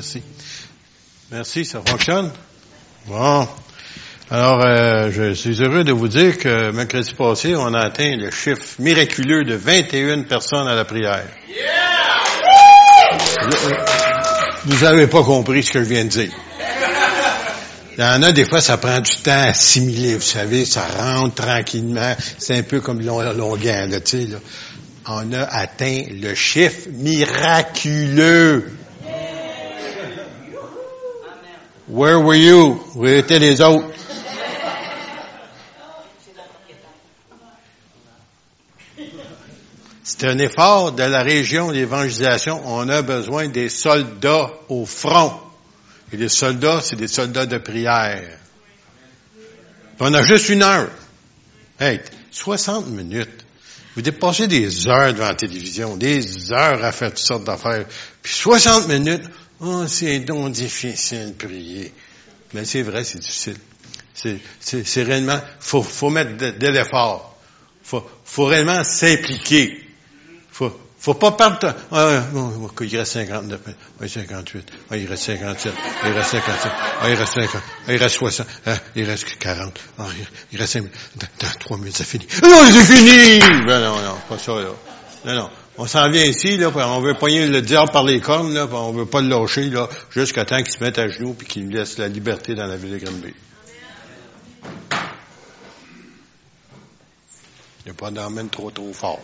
Merci. Merci, ça fonctionne? Bon. Alors, euh, je suis heureux de vous dire que mercredi passé, on a atteint le chiffre miraculeux de 21 personnes à la prière. Vous n'avez pas compris ce que je viens de dire. Il y en a des fois, ça prend du temps à assimiler, vous savez, ça rentre tranquillement. C'est un peu comme Longuin, là, tu sais, là. On a atteint le chiffre miraculeux. Where were you? Où étaient les autres? C'est un effort de la région d'évangélisation. On a besoin des soldats au front. Et les soldats, c'est des soldats de prière. On a juste une heure. Hey, 60 minutes. Vous dépassez des heures devant la télévision, des heures à faire toutes sortes d'affaires. Puis 60 minutes, oh, c'est donc difficile de prier. Mais c'est vrai, c'est difficile. C'est, réellement, faut, faut mettre de, l'effort. Faut, faut réellement s'impliquer. Faut, faut pas perdre, ah, il reste 59, ah, 58, ah, il reste 57, il reste 57, ah, il reste 50, ah, il reste 60, ah, il reste 40, ah, il reste 5 dans 3 minutes, c'est fini. Non, c'est fini! Ben non, non, pas ça, là. Non, non. On s'en vient ici, là, on veut poigner le diable par les cornes, là, on veut pas le lâcher, là, jusqu'à temps qu'il se mette à genoux puis qu'il nous laisse la liberté dans la ville de Granby. Il n'y a pas d'emmène trop, trop fort.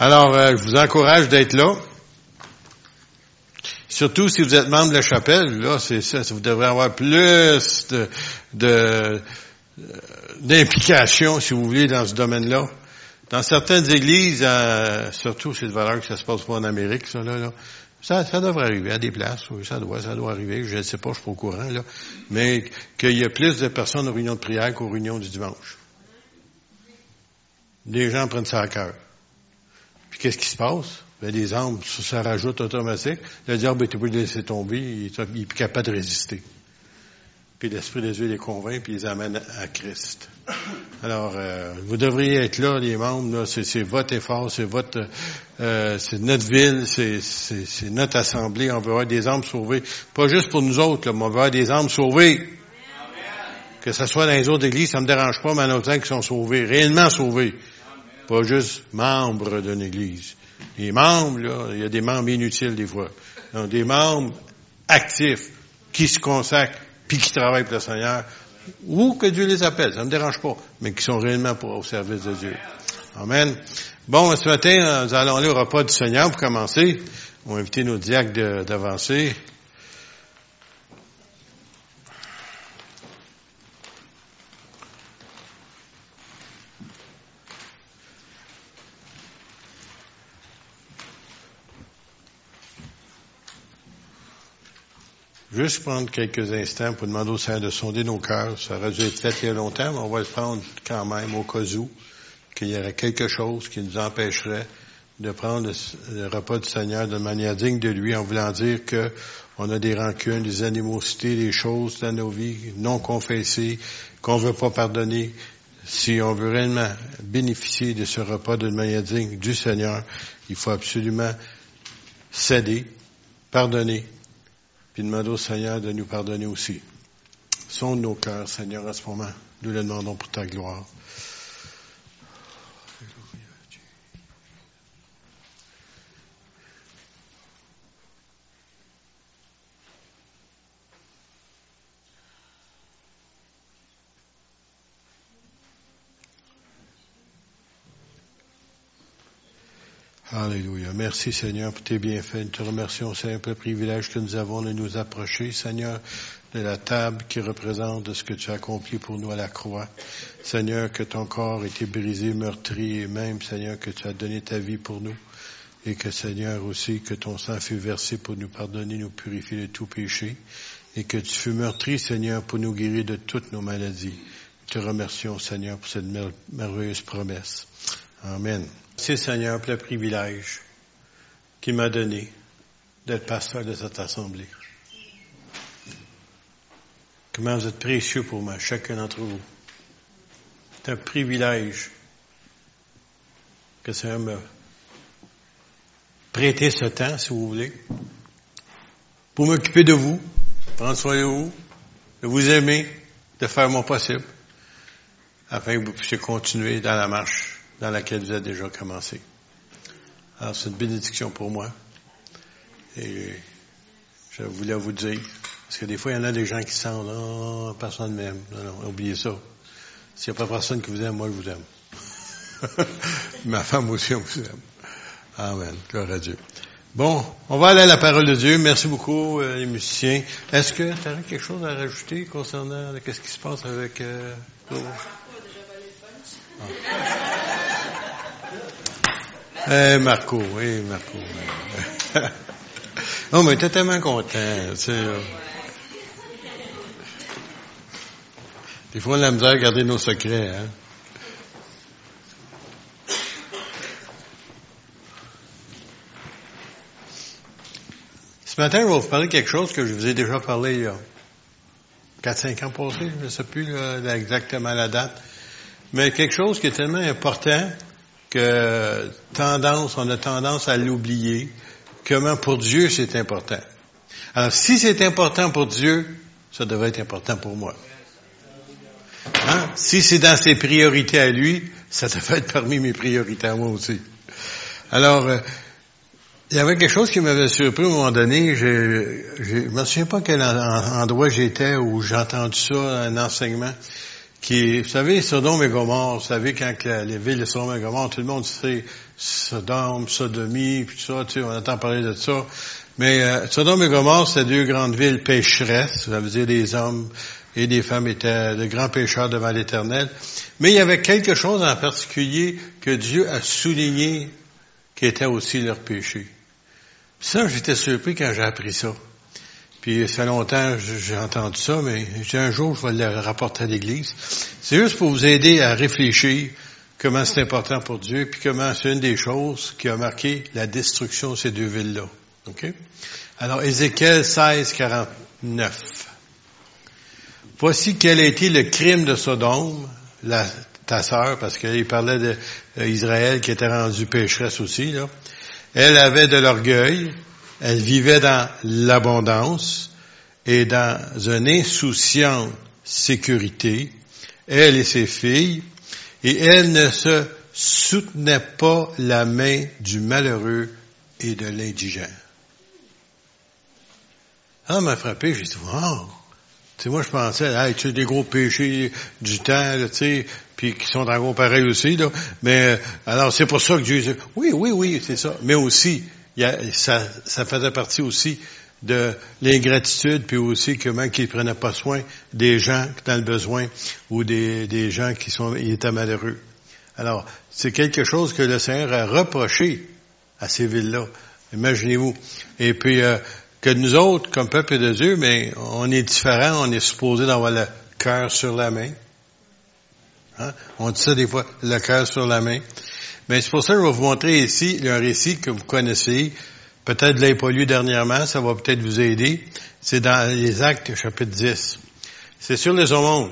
Alors, euh, je vous encourage d'être là. Surtout si vous êtes membre de la chapelle, là, c'est ça, vous devrez avoir plus de, de d'implication, si vous voulez, dans ce domaine-là. Dans certaines églises, euh, surtout c'est de valeur que ça se passe pas en Amérique, ça, là, là ça, ça devrait arriver à des places, oui, ça doit, ça doit arriver, je ne sais pas, je suis pas au courant, là, mais qu'il y a plus de personnes aux réunions de prière qu'aux réunions du dimanche. Les gens prennent ça à cœur. Puis qu'est-ce qui se passe? Ben, les âmes, ça, rajoute automatique. Le diable est obligé de laisser tomber, il est, il est capable de résister. Puis l'Esprit de Dieu les convainc, puis les amène à Christ. Alors, euh, vous devriez être là, les membres, c'est, votre effort, c'est votre, euh, c'est notre ville, c'est, notre assemblée. On veut avoir des âmes sauvées. Pas juste pour nous autres, là, mais on veut avoir des âmes sauvées. Que ce soit dans les autres églises, ça me dérange pas, mais en autant qui sont sauvés, réellement sauvés pas juste membre d'une Église. Les membres, là, il y a des membres inutiles des fois. Donc, des membres actifs, qui se consacrent, puis qui travaillent pour le Seigneur, ou que Dieu les appelle, ça ne me dérange pas, mais qui sont réellement au service de Dieu. Amen. Bon, ce matin, nous allons aller au repas du Seigneur pour commencer. On va inviter nos diacres d'avancer. Juste prendre quelques instants pour demander au Seigneur de sonder nos cœurs. Ça aurait dû être fait il y a longtemps, mais on va le prendre quand même au cas où qu'il y aurait quelque chose qui nous empêcherait de prendre le, repas du Seigneur de manière digne de lui en voulant dire que on a des rancunes, des animosités, des choses dans nos vies non confessées, qu'on veut pas pardonner. Si on veut réellement bénéficier de ce repas d'une manière digne du Seigneur, il faut absolument céder, pardonner puis demander au Seigneur de nous pardonner aussi. Sonde nos cœurs, Seigneur, à ce moment. Nous le demandons pour ta gloire. Alléluia. Merci Seigneur pour tes bienfaits. Nous te remercions, Seigneur, pour le privilège que nous avons de nous approcher, Seigneur, de la table qui représente ce que tu as accompli pour nous à la croix. Seigneur, que ton corps été brisé, meurtri, et même, Seigneur, que tu as donné ta vie pour nous. Et que, Seigneur, aussi, que ton sang fut versé pour nous pardonner, nous purifier de tout péché. Et que tu fus meurtri, Seigneur, pour nous guérir de toutes nos maladies. Nous te remercions, Seigneur, pour cette merveilleuse promesse. Amen. C'est Seigneur pour le privilège qu'il m'a donné d'être pasteur de cette assemblée. Comment vous êtes précieux pour moi, chacun d'entre vous. C'est un privilège que Seigneur me prêté ce temps, si vous voulez, pour m'occuper de vous, prendre soin de vous, de vous aimer, de faire mon possible, afin que vous puissiez continuer dans la marche dans laquelle vous avez déjà commencé. Alors, c'est une bénédiction pour moi. Et je voulais vous dire, parce que des fois, il y en a des gens qui sentent, oh, personne ne m'aime. Non, non, oubliez ça. S'il n'y a pas personne qui vous aime, moi, je vous aime. Ma femme aussi, on vous aime. Amen. Gloire à Dieu. Bon, on va aller à la parole de Dieu. Merci beaucoup, euh, les musiciens. Est-ce que tu as quelque chose à rajouter concernant qu'est-ce qui se passe avec euh, ah. Eh, Marco, oui, Marco. non, mais t'es tellement content, tu sais. Des fois, on a la misère à garder nos secrets, hein. Ce matin, je vais vous parler de quelque chose que je vous ai déjà parlé il y a 4-5 ans passés, je ne sais plus exactement la date, mais quelque chose qui est tellement important que tendance, on a tendance à l'oublier, comment pour Dieu c'est important. Alors, si c'est important pour Dieu, ça devrait être important pour moi. Hein? Si c'est dans ses priorités à lui, ça devrait être parmi mes priorités à moi aussi. Alors, euh, il y avait quelque chose qui m'avait surpris à un moment donné. Je, je me souviens pas quel endroit j'étais où j'ai entendu ça, un enseignement qui, vous savez, Sodome et Gomorre, vous savez, quand les villes de Sodome et Gomorre, tout le monde sait Sodome, Sodomie, puis tout ça, tu sais, on entend parler de ça. Mais euh, Sodome et Gomorre, c'est deux grandes villes pécheresses, ça veut dire des hommes et des femmes étaient de grands pécheurs devant l'Éternel. Mais il y avait quelque chose en particulier que Dieu a souligné qui était aussi leur péché. Ça, j'étais surpris quand j'ai appris ça. Puis ça longtemps j'ai entendu ça, mais un jour, je vais le rapporter à l'Église. C'est juste pour vous aider à réfléchir comment c'est important pour Dieu, puis comment c'est une des choses qui a marqué la destruction de ces deux villes-là. OK? Alors, Ézéchiel 16, 49. Voici quel a été le crime de Sodome, ta sœur, parce qu'il parlait d'Israël euh, qui était rendu pécheresse aussi, là. Elle avait de l'orgueil, elle vivait dans l'abondance et dans une insouciante sécurité, elle et ses filles, et elle ne se soutenait pas la main du malheureux et de l'indigent. Ça m'a frappé, j'ai dit, wow! Sais, moi, je pensais, hey, tu sais, des gros péchés du temps, tu sais, puis qui sont en gros pareil aussi, là. Mais, euh, alors, c'est pour ça que Dieu oui, oui, oui, c'est ça. Mais aussi, ça, ça faisait partie aussi de l'ingratitude, puis aussi comment qu'ils prenaient pas soin des gens dans le besoin ou des, gens qui sont, étaient malheureux. Alors, c'est quelque chose que le Seigneur a reproché à ces villes-là. Imaginez-vous. Et puis, euh, que nous autres, comme peuple de Dieu, mais on est différent, on est supposé d'avoir le cœur sur la main. Hein? On dit ça des fois, le cœur sur la main. Mais c'est pour ça que je vais vous montrer ici un récit que vous connaissez. Peut-être de l'avez pas lu dernièrement, ça va peut-être vous aider. C'est dans les Actes, chapitre 10. C'est sur les aumônes.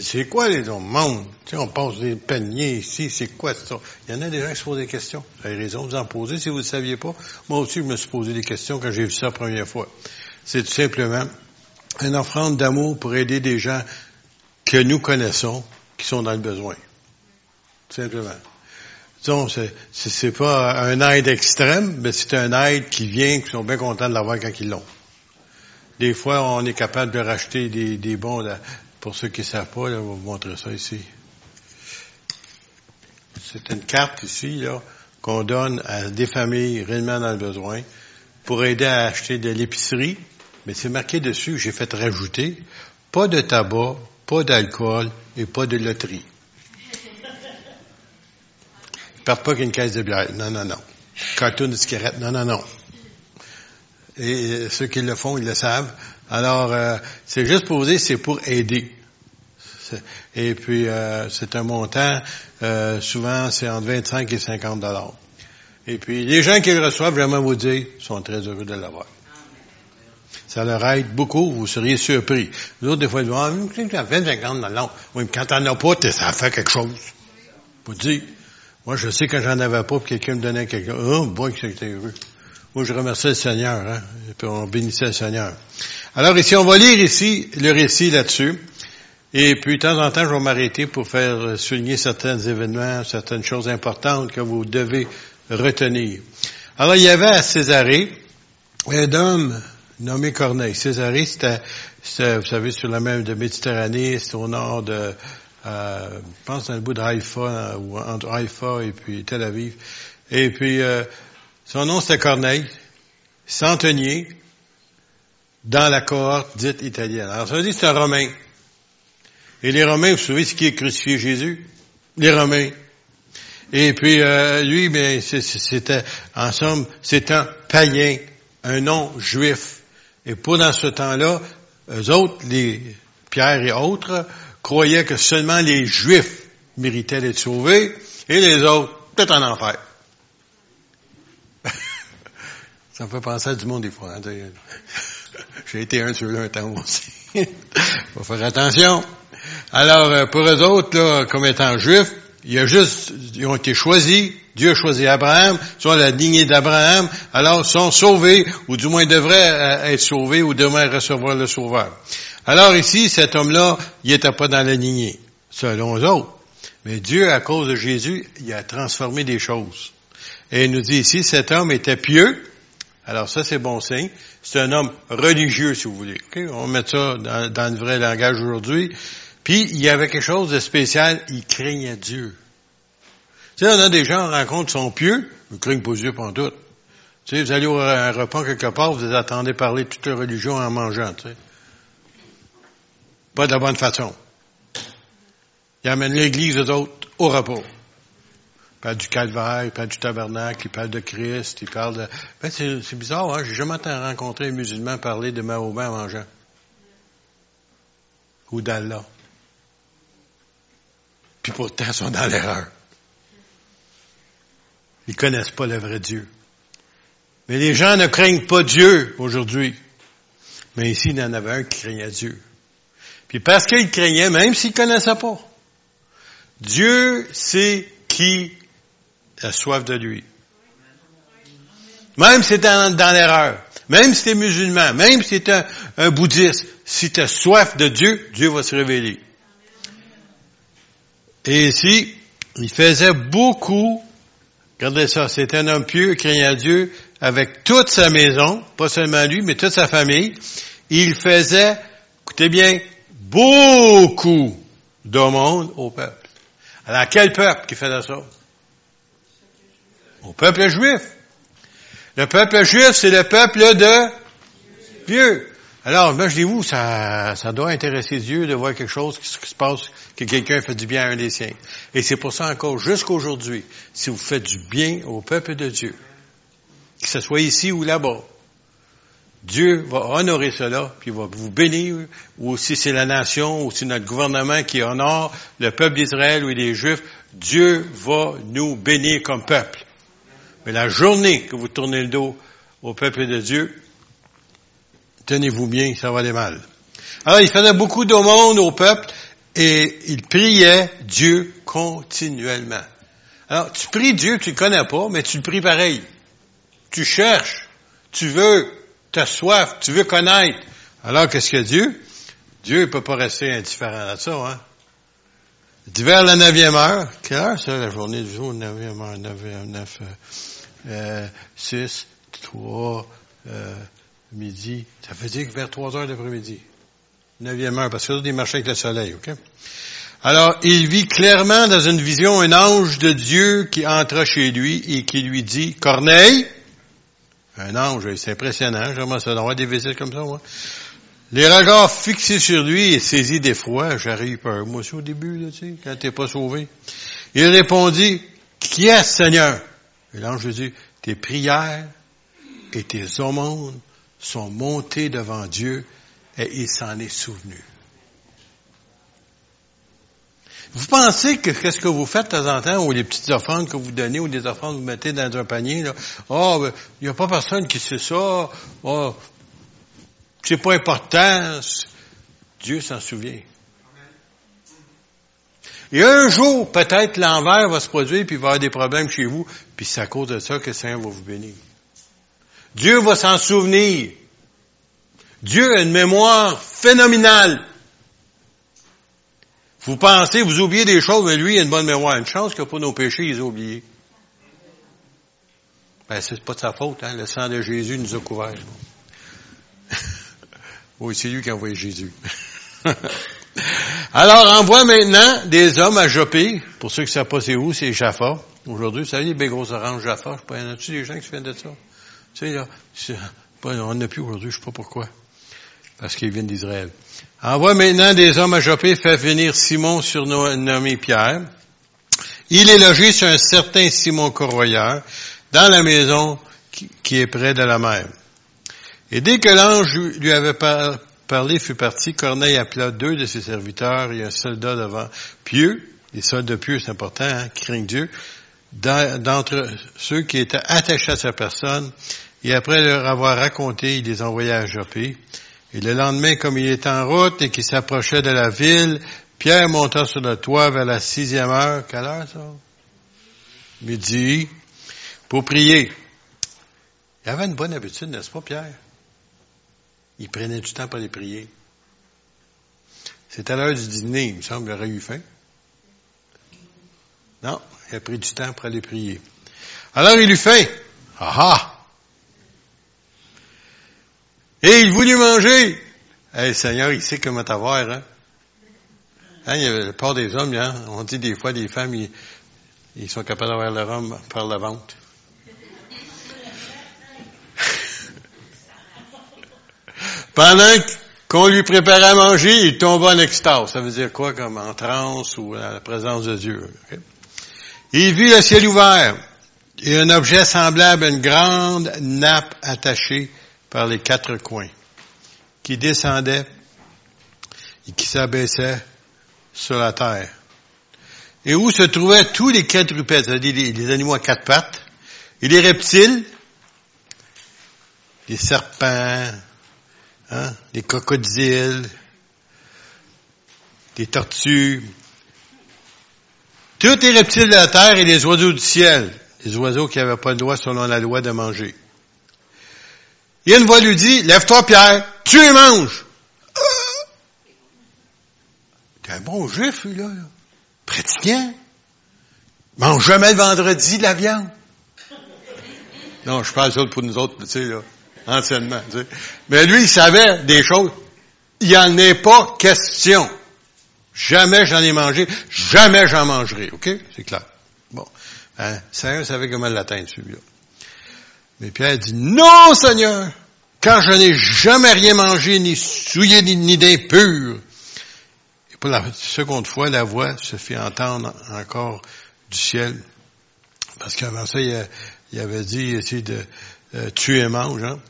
C'est quoi les aumônes? Tu sais, on passe des paniers ici, c'est quoi ça? Il y en a des gens qui se posent des questions. Vous avez raison de vous en poser si vous ne le saviez pas. Moi aussi, je me suis posé des questions quand j'ai vu ça la première fois. C'est tout simplement une offrande d'amour pour aider des gens que nous connaissons, qui sont dans le besoin. Tout simplement. Disons, c'est pas un aide extrême, mais c'est un aide qui vient, qui sont bien contents de l'avoir quand ils l'ont. Des fois, on est capable de racheter des, bons pour ceux qui ne savent pas, là, on vous montrer ça ici. C'est une carte ici, là, qu'on donne à des familles réellement dans le besoin pour aider à acheter de l'épicerie. Mais c'est marqué dessus, j'ai fait rajouter, pas de tabac, pas d'alcool et pas de loterie. Partent pas qu'une caisse de bière. Non, non, non. Carton de cigarette. Non, non, non. Et ceux qui le font, ils le savent. Alors, euh, c'est juste pour vous dire, c'est pour aider. Et puis, euh, c'est un montant, euh, souvent, c'est entre 25 et 50 dollars. Et puis, les gens qui le reçoivent, vraiment vous dire, sont très heureux de l'avoir. Ça leur aide beaucoup, vous seriez surpris. Les autres, des fois, ils disent, ah, ça fait 50 dollars. Oui, mais quand t'en as pas, ça fait quelque chose. Vous dire. Moi, je sais quand j'en avais pas, puis quelqu'un me donnait quelque chose. Oh, boy, que j'étais heureux. Moi, je remercie le Seigneur, hein, et puis on bénissait le Seigneur. Alors ici, on va lire ici le récit là-dessus. Et puis, de temps en temps, je vais m'arrêter pour faire souligner certains événements, certaines choses importantes que vous devez retenir. Alors, il y avait à Césarée un homme nommé Corneille. Césarée, c'était, vous savez, sur la mer de Méditerranée, c'est au nord de, euh, je pense dans le bout de Haïfa, ou entre Haïfa et puis Tel Aviv. Et puis, euh, son nom c'était Corneille, centenier, dans la cohorte dite italienne. Alors, ça veut dire que c'est un Romain. Et les Romains, vous savez ce qui est crucifié Jésus? Les Romains. Et puis euh, lui, mais c'était, en somme, c'est un païen, un non juif. Et pendant ce temps-là, eux autres, les Pierre et autres, croyaient que seulement les Juifs méritaient d'être sauvés, et les autres, peut-être en enfer. Ça me fait penser à du monde des fois. Hein, J'ai été un sur là un temps aussi. Faut faire attention. Alors, euh, pour eux autres, là, comme étant juifs, il y a juste, ils ont été choisis, Dieu a choisi Abraham, sont la lignée d'Abraham, alors sont sauvés, ou du moins devraient euh, être sauvés, ou devraient recevoir le sauveur. Alors ici, cet homme-là, il n'était pas dans la lignée, selon eux autres. Mais Dieu, à cause de Jésus, il a transformé des choses. Et il nous dit ici, cet homme était pieux. Alors ça, c'est bon signe. C'est un homme religieux, si vous voulez. On va mettre ça dans, le vrai langage aujourd'hui. Puis, il y avait quelque chose de spécial, il craignait Dieu. Tu sais, on a des gens, on rencontre, sont pieux, ils craignent pas Dieu pendant tout. Tu sais, vous allez au un repas quelque part, vous attendez parler de toute la religion en mangeant. Pas de la bonne façon. Ils amènent l'Église aux autres au repas. Ils parlent du calvaire, ils parlent du tabernacle, ils parlent de Christ, ils parlent de... Ben, c'est bizarre, hein? J'ai jamais rencontré un musulman parler de Mahomet en mangeant. Ou d'Allah. Puis pourtant, ils sont dans l'erreur. Ils connaissent pas le vrai Dieu. Mais les gens ne craignent pas Dieu aujourd'hui. Mais ici, il y en avait un qui craignait Dieu. Puis parce qu'il craignait, même s'il ne connaissait pas, Dieu sait qui a soif de lui. Même si tu dans, dans l'erreur, même si tu es musulman, même si tu es un bouddhiste, si tu as soif de Dieu, Dieu va se révéler. Et ici, il faisait beaucoup, regardez ça, c'était un homme pieux, craignant Dieu, avec toute sa maison, pas seulement lui, mais toute sa famille. Il faisait, écoutez bien, beaucoup monde au peuple. Alors, quel peuple qui faisait ça? Au peuple juif. Le peuple juif, c'est le peuple de Dieu. Alors, imaginez-vous, ça, ça doit intéresser Dieu de voir quelque chose qui, se passe, que quelqu'un fait du bien à un des siens. Et c'est pour ça encore, jusqu'aujourd'hui, si vous faites du bien au peuple de Dieu, que ce soit ici ou là-bas, Dieu va honorer cela, puis il va vous bénir, ou si c'est la nation, ou si notre gouvernement qui honore le peuple d'Israël ou les Juifs, Dieu va nous bénir comme peuple. Mais la journée que vous tournez le dos au peuple de Dieu, tenez-vous bien, ça va aller mal. Alors, il faisait beaucoup d'aumônes au peuple et il priait Dieu continuellement. Alors, tu pries Dieu, tu ne connais pas, mais tu le pries pareil. Tu cherches, tu veux, tu as soif, tu veux connaître. Alors, qu'est-ce que Dieu? Dieu ne peut pas rester indifférent à ça, hein? Vers la neuvième heure, quelle heure c'est la journée du jour, neuvième heure, neuf, neuf, euh, six, trois, euh, midi. Ça veut dire vers 3 heures d'après-midi. Neuvième heure, parce que c'est des marchés avec le soleil, OK? Alors, il vit clairement dans une vision un ange de Dieu qui entra chez lui et qui lui dit, Corneille, un ange, c'est impressionnant, j'aimerais ça d'avoir des visites comme ça, moi. Les regards fixés sur lui et saisi d'effroi, j'arrive peur. Moi aussi au début, là, tu sais, quand t'es pas sauvé. Il répondit, qui est Seigneur? Et l'ange lui dit, tes prières et tes aumônes sont montés devant Dieu et il s'en est souvenu. Vous pensez que qu'est-ce que vous faites de temps en temps, ou les petites offrandes que vous donnez, ou des offrandes que vous mettez dans un panier, là, oh, il n'y a pas personne qui sait ça, oh, c'est pas important, Dieu s'en souvient. Et un jour, peut-être l'envers va se produire, puis il va y avoir des problèmes chez vous, puis c'est à cause de ça que le Seigneur va vous bénir. Dieu va s'en souvenir. Dieu a une mémoire phénoménale. Vous pensez, vous oubliez des choses, mais lui, il a une bonne mémoire. Une chance que pour nos péchés, il les a oubliés. Ben, c'est pas de sa faute, hein. Le sang de Jésus nous a couverts. oui, c'est lui qui a envoyé Jésus. Alors, envoie maintenant des hommes à Jopé. Pour ceux qui ne savent pas c'est où, c'est Jaffa. Aujourd'hui, vous savez, les belles grosses oranges Jaffa. Je sais pas, y en a-tu des gens qui se viennent de ça? Tu sais, là, on n'en a plus aujourd'hui, je sais pas pourquoi. Parce qu'ils viennent d'Israël. Envoie maintenant des hommes à Jopé, fait venir Simon surnommé Pierre. Il est logé sur un certain Simon Corroyeur, dans la maison qui est près de la mer. Et dès que l'ange lui avait parlé, fut parti, Corneille appela deux de ses serviteurs et un soldat devant pieux. Les soldats pieux, c'est important, hein, qui craignent Dieu. D'entre ceux qui étaient attachés à sa personne, et après leur avoir raconté, il les envoya à Jopé. Et le lendemain, comme il était en route et qu'il s'approchait de la ville, Pierre monta sur le toit vers la sixième heure. Quelle heure ça? Midi. Pour prier. Il avait une bonne habitude, n'est-ce pas, Pierre? Il prenait du temps pour les prier. C'est à l'heure du dîner, il me semble, il aurait eu faim. Non, il a pris du temps pour aller prier. Alors il eut faim. Ah ah! Et il voulut manger. Eh, Seigneur, il sait comment t'avoir, hein? hein? il y avait le des hommes, hein? On dit des fois, des femmes, ils, sont capables d'avoir leur homme par la vente. Pendant qu'on lui préparait à manger, il tomba en extase. Ça veut dire quoi, comme en transe ou à la présence de Dieu. Il vit le ciel ouvert et un objet semblable à une grande nappe attachée par les quatre coins, qui descendait et qui s'abaissait sur la terre. Et où se trouvaient tous les quadrupèdes, c'est-à-dire les, animaux à quatre pattes, et les reptiles, les serpents, hein, les crocodiles, les tortues, tous les reptiles de la terre et les oiseaux du ciel, les oiseaux qui n'avaient pas le droit selon la loi de manger. Et une voix lui dit, lève-toi Pierre, tu et manges. T'es un bon juif, lui, là. Pratiquant. Mange jamais le vendredi la viande. Non, je parle ça pour nous autres, tu sais, là, anciennement. Tu sais. Mais lui, il savait des choses. Il n'y en est pas question. Jamais j'en ai mangé, jamais j'en mangerai, OK? C'est clair. Bon. Hein, Seigneur savait comment l'atteindre, celui-là. Mais Pierre dit, non, Seigneur, car je n'ai jamais rien mangé, ni souillé, ni, d'impur. Et pour la seconde fois, la voix se fait entendre encore du ciel. Parce qu'avant ça, il, avait dit, essayer de euh, tuer et mange. Hein.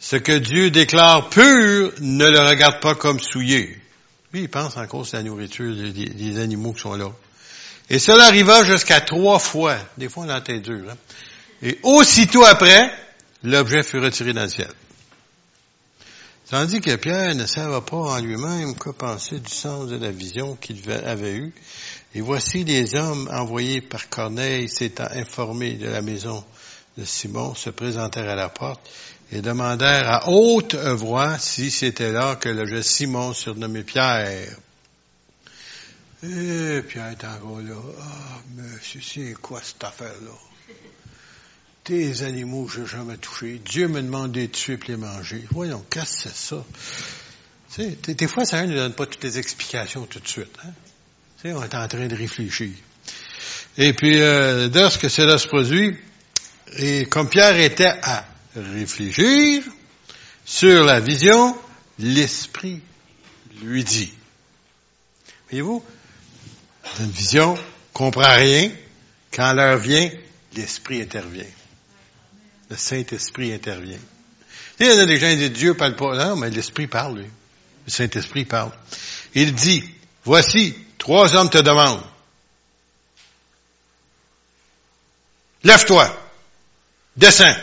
Ce que Dieu déclare pur ne le regarde pas comme souillé. Lui, il pense en cause de la nourriture des, animaux qui sont là. Et cela arriva jusqu'à trois fois. Des fois, on tête dure. Hein. Et aussitôt après, l'objet fut retiré dans le ciel. Tandis que Pierre ne savait pas en lui-même quoi penser du sens de la vision qu'il avait eue. Et voici les hommes envoyés par Corneille s'étant informés de la maison de Simon, se présentèrent à la porte et demandèrent à haute voix si c'était là que le Simon surnommé Pierre. Eh, Pierre est encore là. Ah, mais c'est quoi cette affaire-là? Tes animaux, je n'ai jamais touché. Dieu me demandait de tuer et les manger. Voyons, qu'est-ce que c'est ça? Tu sais, des fois, ça ne donne pas toutes les explications tout de suite. Hein? Tu sais, on est en train de réfléchir. Et puis, euh, lorsque cela se produit, et comme Pierre était à réfléchir sur la vision, l'Esprit lui dit. Voyez-vous, une vision, comprend rien. Quand l'heure vient, l'Esprit intervient le Saint-Esprit intervient. Il y a des gens qui disent Dieu parle pas. Non, mais l'Esprit parle, lui. Le Saint-Esprit parle. Il dit, voici, trois hommes te demandent. Lève-toi, descends,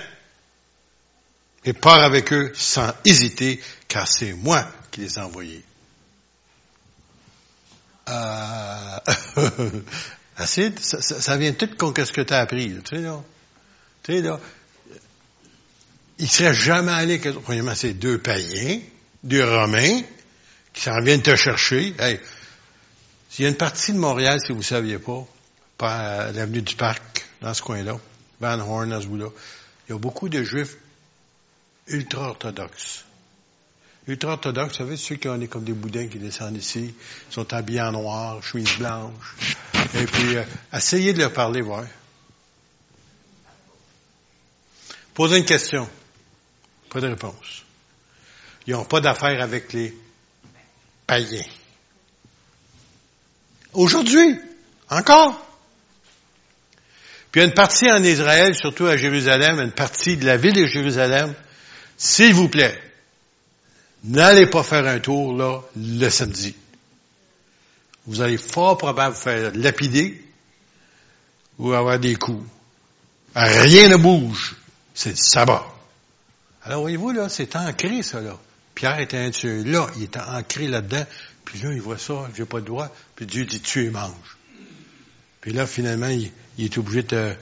et pars avec eux sans hésiter, car c'est moi qui les ai envoyés. Euh, ça, vient tout contre ce que tu as appris. Tu sais, là. Tu sais, là il serait jamais allé, que, premièrement, c'est deux païens, deux Romains, qui s'en viennent te chercher. Hey, s'il y a une partie de Montréal, si vous ne saviez pas, à l'avenue du Parc, dans ce coin-là, Van Horn, dans ce bout-là, il y a beaucoup de Juifs ultra-orthodoxes. Ultra-orthodoxes, vous savez, ceux qui ont comme des boudins qui descendent ici, sont habillés en noir, chemise blanche. Et puis, euh, essayez de leur parler, voir. Posez une question. Pas de réponse. Ils n'ont pas d'affaires avec les païens. Aujourd'hui, encore. Puis il y a une partie en Israël, surtout à Jérusalem, une partie de la ville de Jérusalem, s'il vous plaît, n'allez pas faire un tour là le samedi. Vous allez fort probablement faire lapider ou avoir des coups. Rien ne bouge. C'est le sabbat. Alors voyez-vous, là, c'est ancré, ça, là. Pierre était un tueur. Là, il était ancré là-dedans. Puis là, il voit ça, j'ai pas le droit. Puis Dieu dit, tu et mange. Puis là, finalement, il, est obligé de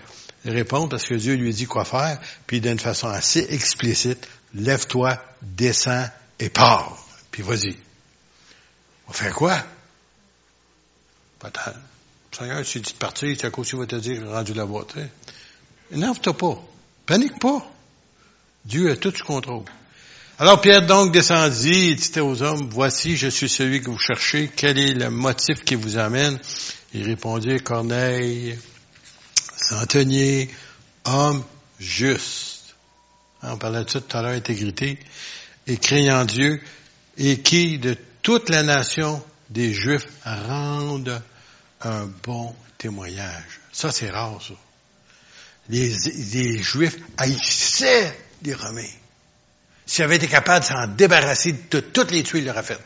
répondre parce que Dieu lui dit quoi faire. Puis d'une façon assez explicite, lève-toi, descends et pars. Puis vas-y. On faire quoi? Pas tant. Seigneur, si tu de partir, tu as quoi va te dire, rendu tu sais. Énerve-toi pas. Panique pas. Dieu a tout sous contrôle. Alors Pierre donc descendit et dit aux hommes, voici, je suis celui que vous cherchez, quel est le motif qui vous amène? Il répondit, Corneille, centenier, homme juste. On parlait de ça tout à l'heure, intégrité, et craignant Dieu, et qui, de toute la nation des Juifs, rendent un bon témoignage. Ça, c'est rare, ça. Les, les Juifs haïssaient les Romains. S'il avait été capable de s'en débarrasser de toutes les tuiles, il l'aurait fait.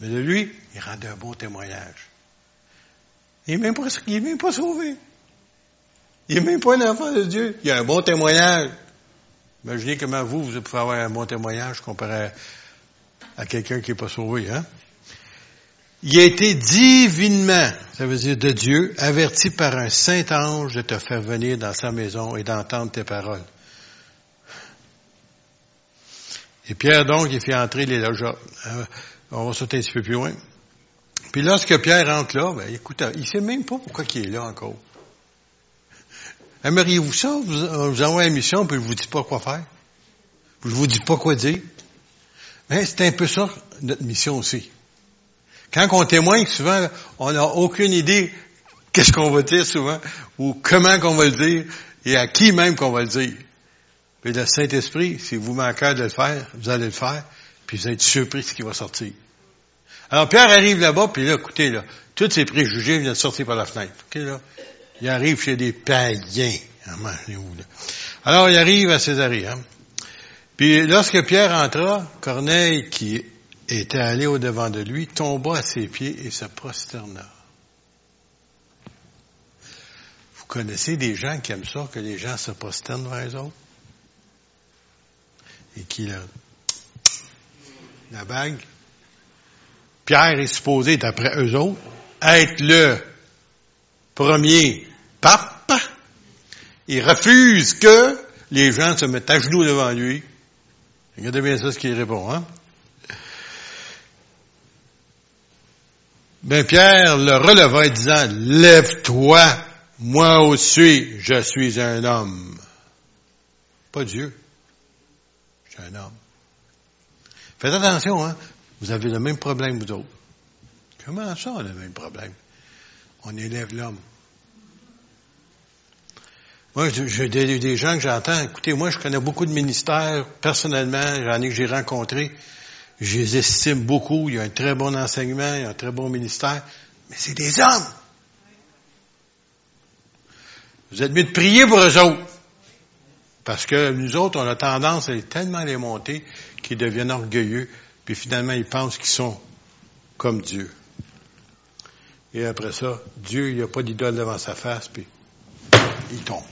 Mais de lui, il rendait un beau témoignage. Il n'est même, pas, même pas sauvé. Il n'est même pas un enfant de Dieu. Il a un bon témoignage. Imaginez comment vous, vous pouvez avoir un bon témoignage comparé à, quelqu'un qui n'est pas sauvé. Hein? Il a été divinement, ça veut dire de Dieu, averti par un saint ange de te faire venir dans sa maison et d'entendre tes paroles. Et Pierre, donc, il fait entrer les loges. Euh, on va sauter un petit peu plus loin. Puis lorsque Pierre rentre là, ben, écoute, il sait même pas pourquoi il est là encore. Aimeriez-vous ça? Vous, vous envoie une mission, puis je vous dis pas quoi faire. Je vous dis pas quoi dire. Mais c'est un peu ça, notre mission aussi. Quand on témoigne, souvent, on n'a aucune idée qu'est-ce qu'on va dire souvent, ou comment qu'on va le dire, et à qui même qu'on va le dire. Puis le Saint-Esprit, si vous manquez de le faire, vous allez le faire, puis vous être surpris de ce qui va sortir. Alors Pierre arrive là-bas, puis là, écoutez, là, tous ces préjugés viennent de sortir par la fenêtre. OK, là? Il arrive chez des païens. Ah, Alors il arrive à Césarée. Hein? Puis lorsque Pierre entra, Corneille, qui était allé au-devant de lui, tomba à ses pieds et se prosterna. Vous connaissez des gens qui aiment ça, que les gens se prosternent vers eux autres? La bague. Pierre est supposé, d'après eux autres, être le premier pape. Il refuse que les gens se mettent à genoux devant lui. Regardez bien ça ce qu'il répond, hein? Ben Pierre le releva et disant, lève-toi, moi aussi, je suis un homme. Pas Dieu un homme. Faites attention, hein. Vous avez le même problème, vous autres. Comment ça, a le même problème? On élève l'homme. Moi, j'ai des, des gens que j'entends. Écoutez, moi, je connais beaucoup de ministères. Personnellement, j'en ai que j'ai rencontrés. Je les estime beaucoup. Il y a un très bon enseignement, il y a un très bon ministère. Mais c'est des hommes. Vous êtes mieux de prier pour eux autres. Parce que nous autres, on a tendance à tellement les monter qu'ils deviennent orgueilleux, puis finalement, ils pensent qu'ils sont comme Dieu. Et après ça, Dieu, il n'y a pas d'idole devant sa face, puis il tombe.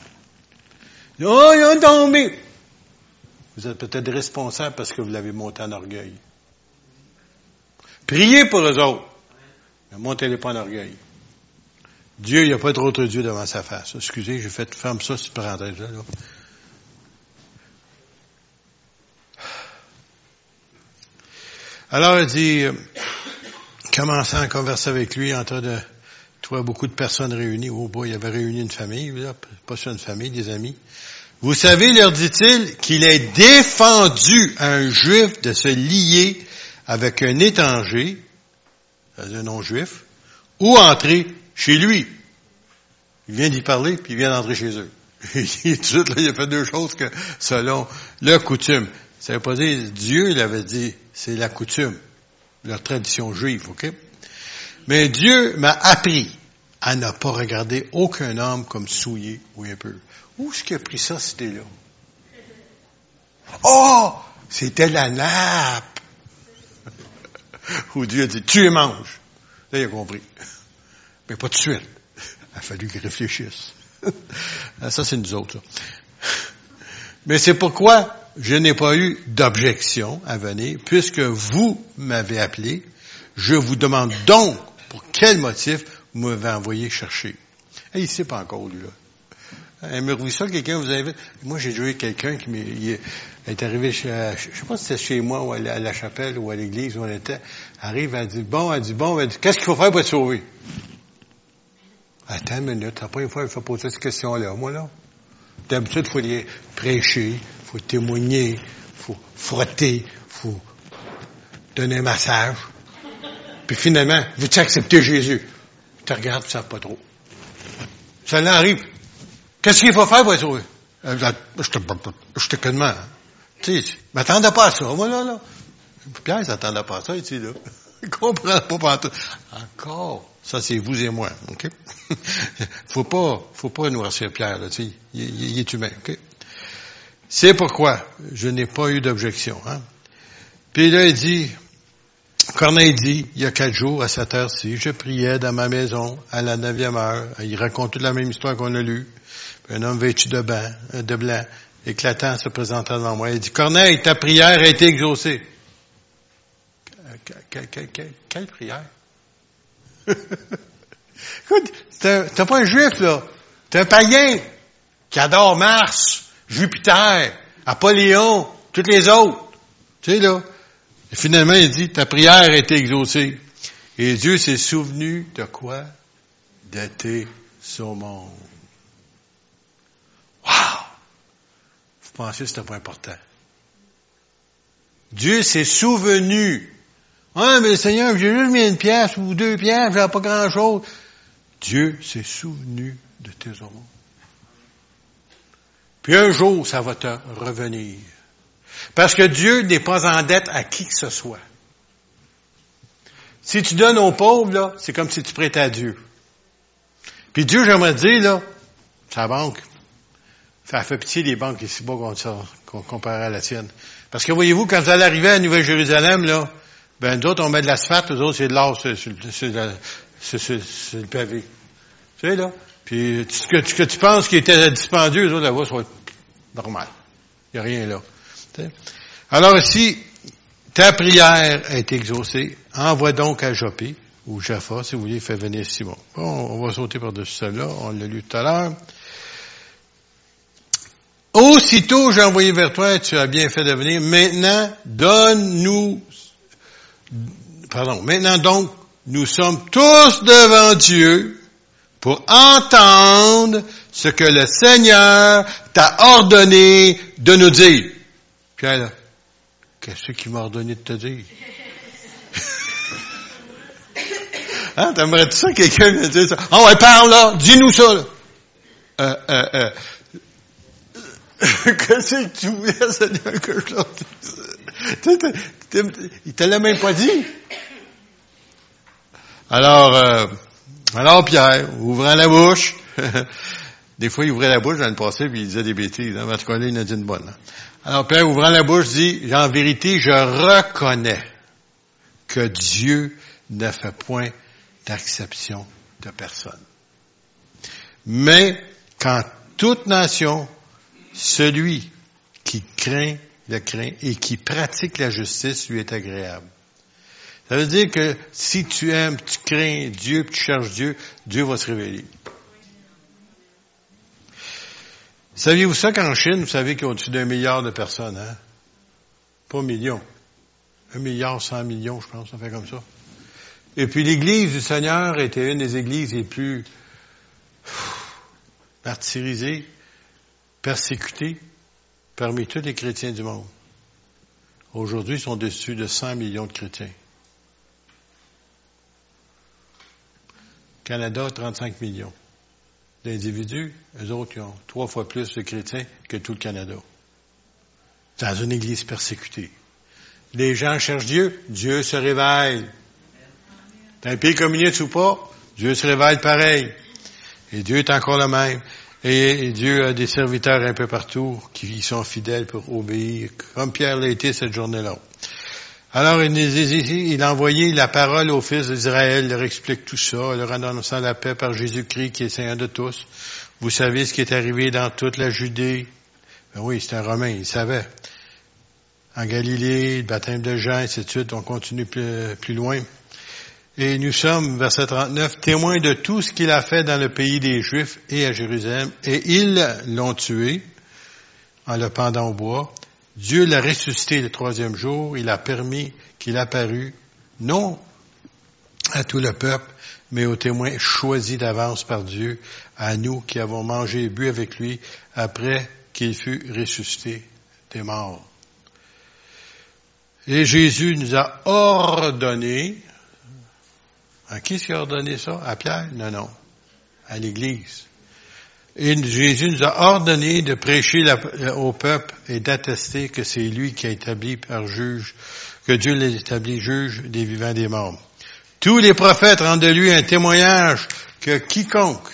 Oh, il a tombé! Vous êtes peut-être responsable parce que vous l'avez monté en orgueil. Priez pour eux autres, mais montez-les pas en orgueil. Dieu, il n'y a pas d'autre Dieu devant sa face. Excusez, j'ai fait ferme ça, cette parenthèse-là. Là. Alors, il dit, euh, commençant à converser avec lui, en train de trouver beaucoup de personnes réunies. Oh boy, il avait réuni une famille, pas sur une famille, des amis. Vous savez, leur dit-il, qu'il est défendu à un juif de se lier avec un étranger, un non-juif, ou entrer chez lui. Il vient d'y parler, puis il vient d'entrer chez eux. il, tout là, il a fait deux choses que selon leur coutume. Ça veut pas dire Dieu, il avait dit, c'est la coutume, leur tradition juive, ok? Mais Dieu m'a appris à ne pas regarder aucun homme comme souillé ou un peu. Où est-ce qu'il a pris ça, c'était là? Oh! C'était la nappe! Où Dieu a dit, tu les manges. Là, il a compris. Mais pas tout de suite. Il a fallu qu'il réfléchisse. ça, c'est nous autres. Mais c'est pourquoi je n'ai pas eu d'objection à venir, puisque vous m'avez appelé. Je vous demande donc pour quel motif vous m'avez envoyé chercher. Et il sait pas encore, lui, là. Aimeriez ça, quelqu'un vous avez Moi, j'ai joué quelqu'un qui est, est arrivé chez, je sais pas si c'était chez moi ou à la, chapelle ou à l'église où on était, arrive, elle dit, bon, elle dit, bon, elle dit, qu'est-ce qu'il faut faire pour être sauvé? Attends une minute, après une fois, il faut poser cette question-là, moi, là. D'habitude, il faut les prêcher, faut témoigner, il faut frotter, il faut donner un massage. Puis finalement, veux-tu Jésus? Tu te regardes, tu ne pas trop. Ça arrive. Qu'est-ce qu'il faut faire pour être sauvé? Euh, je te, je te hein. Tu sais, m'attendais pas à ça, moi, là, là. Pierre, s'attendait pas à ça, ici, là. Il comprend pas tout. Encore. Ça, c'est vous et moi, OK? faut pas, faut pas noircir Pierre, là, tu sais. Il, il, est humain, OK? C'est pourquoi je n'ai pas eu d'objection, hein? Puis là, il dit, Corneille dit, il y a quatre jours, à cette heure-ci, je priais dans ma maison à la neuvième heure. Il raconte toute la même histoire qu'on a lue. Un homme vêtu de, bain, euh, de blanc, éclatant, se présentant devant moi. Il dit, Corneille, ta prière a été exaucée. Quelle, prière? Écoute, t'as pas un juif, là. T'es un païen qui adore Mars, Jupiter, Apollyon, toutes les autres. Tu sais, là. Et finalement, il dit, ta prière a été exaucée. Et Dieu s'est souvenu de quoi? De tes monde. Wow! Vous pensez que c'était pas important. Dieu s'est souvenu. Ah, mais Seigneur, j'ai juste mis une pièce ou deux pièces, j'ai pas grand chose. Dieu s'est souvenu de tes monde. Puis un jour, ça va te revenir. Parce que Dieu n'est pas en dette à qui que ce soit. Si tu donnes aux pauvres, là, c'est comme si tu prêtais à Dieu. Puis Dieu, j'aimerais dire, là, sa banque, ça fait pitié les banques ici bas comparé à la tienne. Parce que voyez-vous, quand vous allez arriver à Nouvelle-Jérusalem, là, ben d'autres, on met de l'asphalte, d'autres, c'est de l'or sur, le pavé. Tu sais, là? Puis ce que, tu penses qui était dispendieux, eux autres, là-bas, ça va normal. Il n'y a rien là. Alors ici, ta prière été exaucée. Envoie donc à Jopé, ou Jaffa, si vous voulez, fait venir Simon. Bon, on va sauter par-dessus cela, on l'a lu tout à l'heure. Aussitôt j'ai envoyé vers toi, tu as bien fait de venir. Maintenant, donne-nous, pardon, maintenant donc, nous sommes tous devant Dieu pour entendre ce que le Seigneur t'a ordonné de nous dire. Pierre, qu'est-ce qu'il m'a ordonné de te dire? hein, t'aimerais-tu ça, quelqu'un me dise ça? Ah ouais, parle là, dis-nous ça, là. Euh, euh, euh. Qu'est-ce que tu voulais, Seigneur, que je leur dise? Il te l'a même pas dit. Alors, euh, alors Pierre, ouvrant la bouche, des fois il ouvrait la bouche dans le passé puis il disait des bêtises. Hein? Il en a dit une bonne. Hein? Alors Pierre, ouvrant la bouche, dit, en vérité, je reconnais que Dieu ne fait point d'acception de personne. Mais quand toute nation, celui qui craint le craint et qui pratique la justice lui est agréable. Ça veut dire que si tu aimes, tu crains Dieu, tu cherches Dieu, Dieu va se révéler. Saviez-vous ça qu'en Chine, vous savez qu'il y a au-dessus d'un milliard de personnes, hein? Pas millions. Un milliard cent millions, je pense, ça fait comme ça. Et puis l'Église du Seigneur était une des églises les plus martyrisées, persécutées parmi tous les chrétiens du monde. Aujourd'hui, ils sont dessus de 100 millions de chrétiens. Canada, 35 millions d'individus. Eux autres, ils ont trois fois plus de chrétiens que tout le Canada. Dans une église persécutée. Les gens cherchent Dieu, Dieu se réveille. Dans un pays communiste ou pas, Dieu se réveille pareil. Et Dieu est encore le même. Et Dieu a des serviteurs un peu partout qui sont fidèles pour obéir, comme Pierre l'a été cette journée-là. Alors, il, a envoyé la parole aux fils d'Israël, leur explique tout ça, leur annonçant la paix par Jésus-Christ qui est Seigneur de tous. Vous savez ce qui est arrivé dans toute la Judée. Ben oui, c'est un Romain, il savait. En Galilée, le baptême de Jean, et de suite. On continue plus, plus loin. Et nous sommes, verset 39, témoins de tout ce qu'il a fait dans le pays des Juifs et à Jérusalem. Et ils l'ont tué en le pendant au bois. Dieu l'a ressuscité le troisième jour, il a permis qu'il apparût, non à tout le peuple, mais aux témoins choisis d'avance par Dieu, à nous qui avons mangé et bu avec lui après qu'il fut ressuscité des morts. Et Jésus nous a ordonné, à qui s'est ordonné ça? À Pierre? Non, non. À l'Église. Et Jésus nous a ordonné de prêcher au peuple et d'attester que c'est lui qui a établi par juge, que Dieu l'a établi juge des vivants et des morts. Tous les prophètes rendent de lui un témoignage que quiconque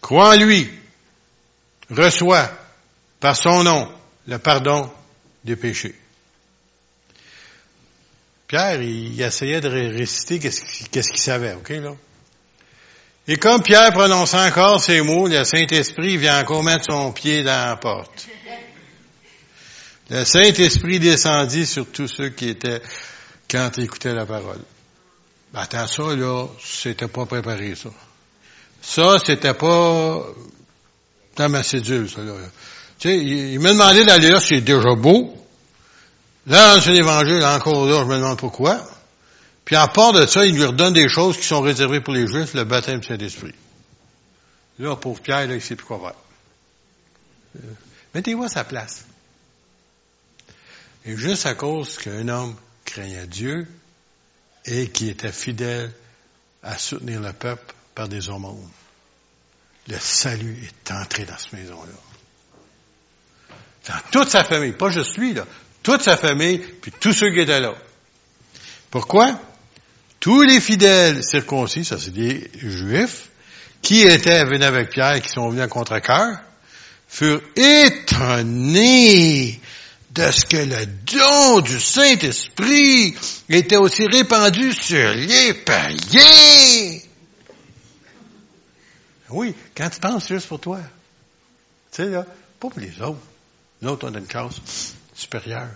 croit en lui reçoit par son nom le pardon des péchés. Pierre, il essayait de réciter qu'est-ce qu'il savait, ok, là? Et comme Pierre prononce encore ces mots, le Saint-Esprit vient encore mettre son pied dans la porte. Le Saint-Esprit descendit sur tous ceux qui étaient quand ils écoutaient la parole. Ben, attends, ça, là, c'était pas préparé, ça. Ça, c'était pas dans ma cédule, ça, là. Tu sais, il, m'a demandé d'aller là, c'est déjà beau. Là, dans l'évangile, encore là, je me demande pourquoi. Puis à part de ça, il lui redonne des choses qui sont réservées pour les Juifs, le baptême du Saint-Esprit. Là, pauvre Pierre, là, il sait plus quoi faire. Euh, mettez-vous à sa place. Et juste à cause qu'un homme craignait Dieu et qui était fidèle à soutenir le peuple par des aumônes. Le salut est entré dans cette maison-là. Dans toute sa famille, pas juste lui, là. Toute sa famille, puis tous ceux qui étaient là. Pourquoi? Tous les fidèles circoncis, ça c'est des juifs, qui étaient venus avec Pierre, qui sont venus à contre-cœur, furent étonnés de ce que le don du Saint-Esprit était aussi répandu sur les païens. Oui, quand tu penses juste pour toi. Tu sais, là, pas pour les autres. Nous autres, on a une classe supérieure.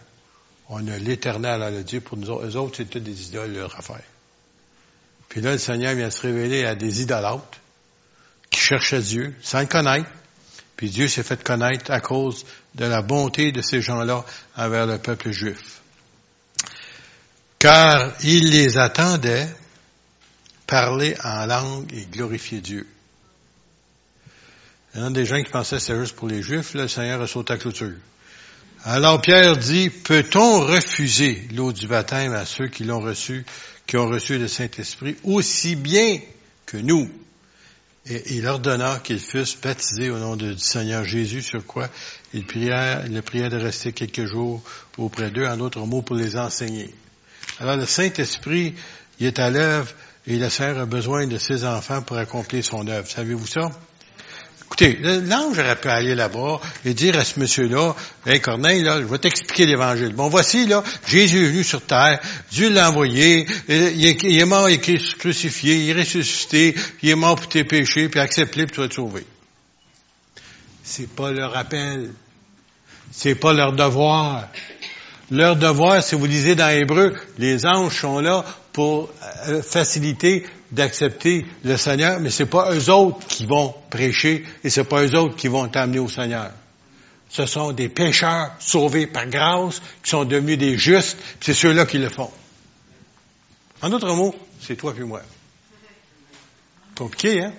On a l'éternel à le Dieu pour nous autres. Eux autres, c'est toutes des idoles, leur affaire. Puis là, le Seigneur vient se révéler à des idolâtres qui cherchaient Dieu sans le connaître. Puis Dieu s'est fait connaître à cause de la bonté de ces gens-là envers le peuple juif. Car il les attendait parler en langue et glorifier Dieu. Il y en a des gens qui pensaient que c'était juste pour les Juifs, le Seigneur a sauté à clôture. Alors Pierre dit, peut-on refuser l'eau du baptême à ceux qui l'ont reçu qui ont reçu le Saint-Esprit aussi bien que nous. Et il ordonna qu'ils fussent baptisés au nom du Seigneur Jésus, sur quoi il pria, il pria de rester quelques jours auprès d'eux, en d'autres mots, pour les enseigner. Alors le Saint-Esprit, il est à l'œuvre et le Seigneur a besoin de ses enfants pour accomplir son œuvre. Savez-vous ça? Écoutez, l'ange aurait pu aller là-bas et dire à ce monsieur-là, Hey Corneille, je vais t'expliquer l'évangile. Bon, voici, là, Jésus est venu sur terre, Dieu l'a envoyé, il est, mort, il est crucifié, il est ressuscité, il est mort pour tes péchés, puis accepte-les, puis te sauver. C'est pas leur appel. C'est pas leur devoir. Leur devoir, si vous lisez dans Hébreu, les anges sont là pour euh, faciliter d'accepter le Seigneur, mais c'est pas eux autres qui vont prêcher et c'est pas eux autres qui vont t'amener au Seigneur. ce sont des pécheurs sauvés par grâce, qui sont devenus des justes, c'est ceux-là qui le font. En d'autres mots, c'est toi puis moi. Compliqué, hein?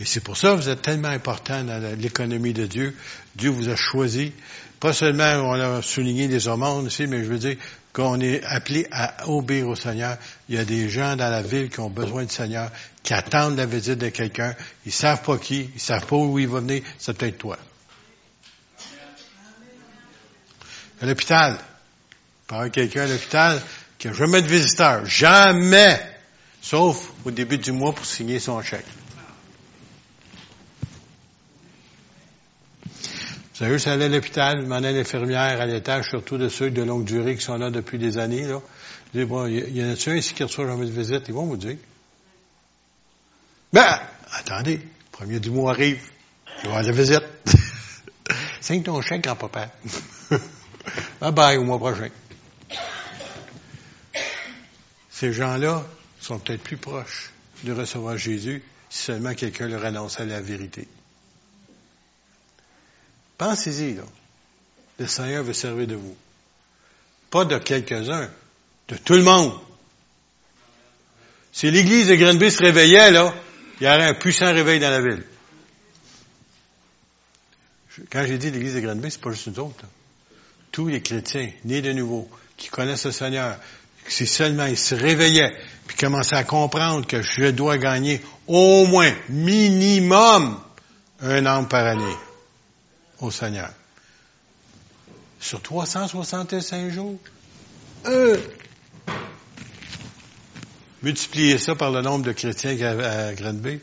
Et c'est pour ça que vous êtes tellement important dans l'économie de Dieu. Dieu vous a choisi. Pas seulement on a souligné des hommes ici, mais je veux dire qu'on est appelé à obéir au Seigneur. Il y a des gens dans la ville qui ont besoin du Seigneur, qui attendent la visite de quelqu'un. Ils savent pas qui, ils savent pas où il va venir. C'est peut-être toi. À l'hôpital. Par quelqu'un à l'hôpital qui n'a jamais de visiteur. Jamais! Sauf au début du mois pour signer son chèque. Vous savez, je allé à l'hôpital, je demandais à l'infirmière à l'étage, surtout de ceux de longue durée qui sont là depuis des années, là. Je dis, bon, il y, en a-tu un ici qui reçoit jamais de visite? Ils vont vous dire. Ben, attendez, le premier du mois arrive. Je vais avoir la visite. Signe ton chèque, grand-papa. bye bye, au mois prochain. Ces gens-là sont peut-être plus proches de recevoir Jésus si seulement quelqu'un leur annonce la vérité. Pensez-y, là. Le Seigneur veut servir de vous. Pas de quelques-uns, de tout le monde. Si l'église de Grenby se réveillait, là, il y aurait un puissant réveil dans la ville. Quand j'ai dit l'église de Grenby, c'est pas juste nous autres. Tous les chrétiens, nés de nouveau, qui connaissent le Seigneur, si seulement ils se réveillaient, puis commençaient à comprendre que je dois gagner au moins, minimum, un an par année au Seigneur. Sur 365 jours. Euh. Multipliez ça par le nombre de chrétiens qu'il y a à Granby.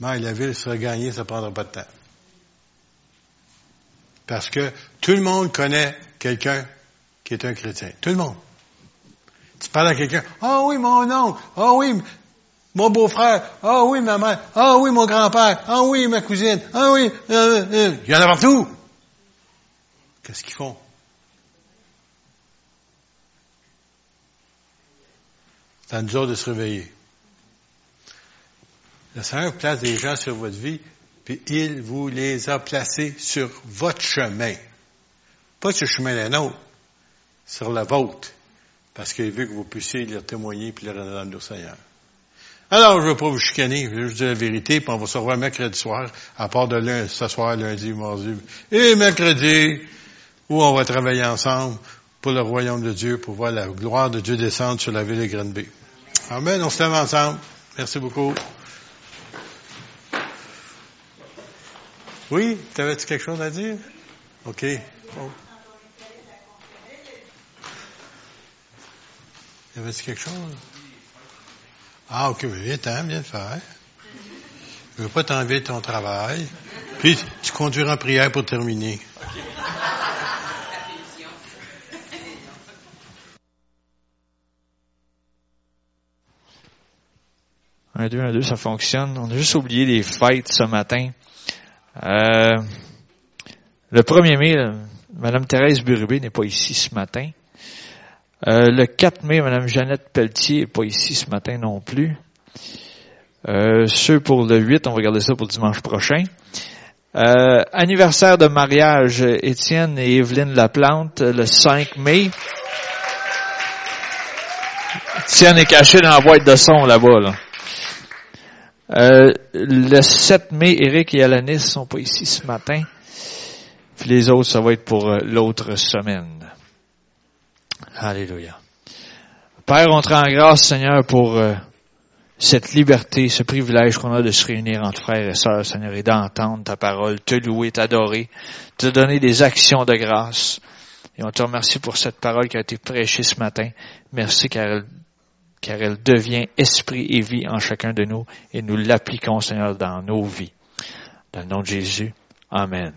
Mais la ville sera gagnée, ça ne prendra pas de temps. Parce que tout le monde connaît quelqu'un qui est un chrétien. Tout le monde. Tu parles à quelqu'un, ah oh oui, mon oncle, ah oh oui, mon beau-frère, ah oui, ma mère, ah oui, mon grand-père, ah oui, ma cousine, ah oui, euh, euh, il y en a partout. Qu'est-ce qu'ils font? C'est à nous de se réveiller. Le Seigneur place des gens sur votre vie, puis il vous les a placés sur votre chemin. Pas sur le chemin d'un autre, sur la vôtre. Parce qu'il veut que vous puissiez leur témoigner puis leur rendre au Seigneur. Alors, je ne veux pas vous chicaner, je vais juste dire la vérité, puis on va se revoir mercredi soir, à part de lundi, ce soir, lundi, mardi, et mercredi, où on va travailler ensemble pour le royaume de Dieu, pour voir la gloire de Dieu descendre sur la ville de Grenby. Amen, on se lève ensemble. Merci beaucoup. Oui, t'avais-tu quelque chose à dire? OK. Quelque chose? Ah, ok, vite, hein, viens de faire. Je veux pas t'enlever ton travail. Puis, tu conduiras en prière pour terminer. Un, deux, un, deux, ça fonctionne. On a juste oublié les fêtes ce matin. Euh, le 1er mai, Mme Thérèse Burubé n'est pas ici ce matin. Euh, le 4 mai, Mme Jeannette Pelletier n'est pas ici ce matin non plus. Euh, ceux pour le 8, on va regarder ça pour dimanche prochain. Euh, anniversaire de mariage, Étienne et Evelyne Laplante, le 5 mai. Étienne est caché dans la boîte de son là-bas. Là. Euh, le 7 mai, Eric et Alanis sont pas ici ce matin. Puis les autres, ça va être pour l'autre semaine. Alléluia. Père, on te rend grâce, Seigneur, pour euh, cette liberté, ce privilège qu'on a de se réunir entre frères et sœurs, Seigneur, et d'entendre ta parole, te louer, t'adorer, te donner des actions de grâce. Et on te remercie pour cette parole qui a été prêchée ce matin. Merci car elle, car elle devient esprit et vie en chacun de nous et nous l'appliquons, Seigneur, dans nos vies. Dans le nom de Jésus. Amen.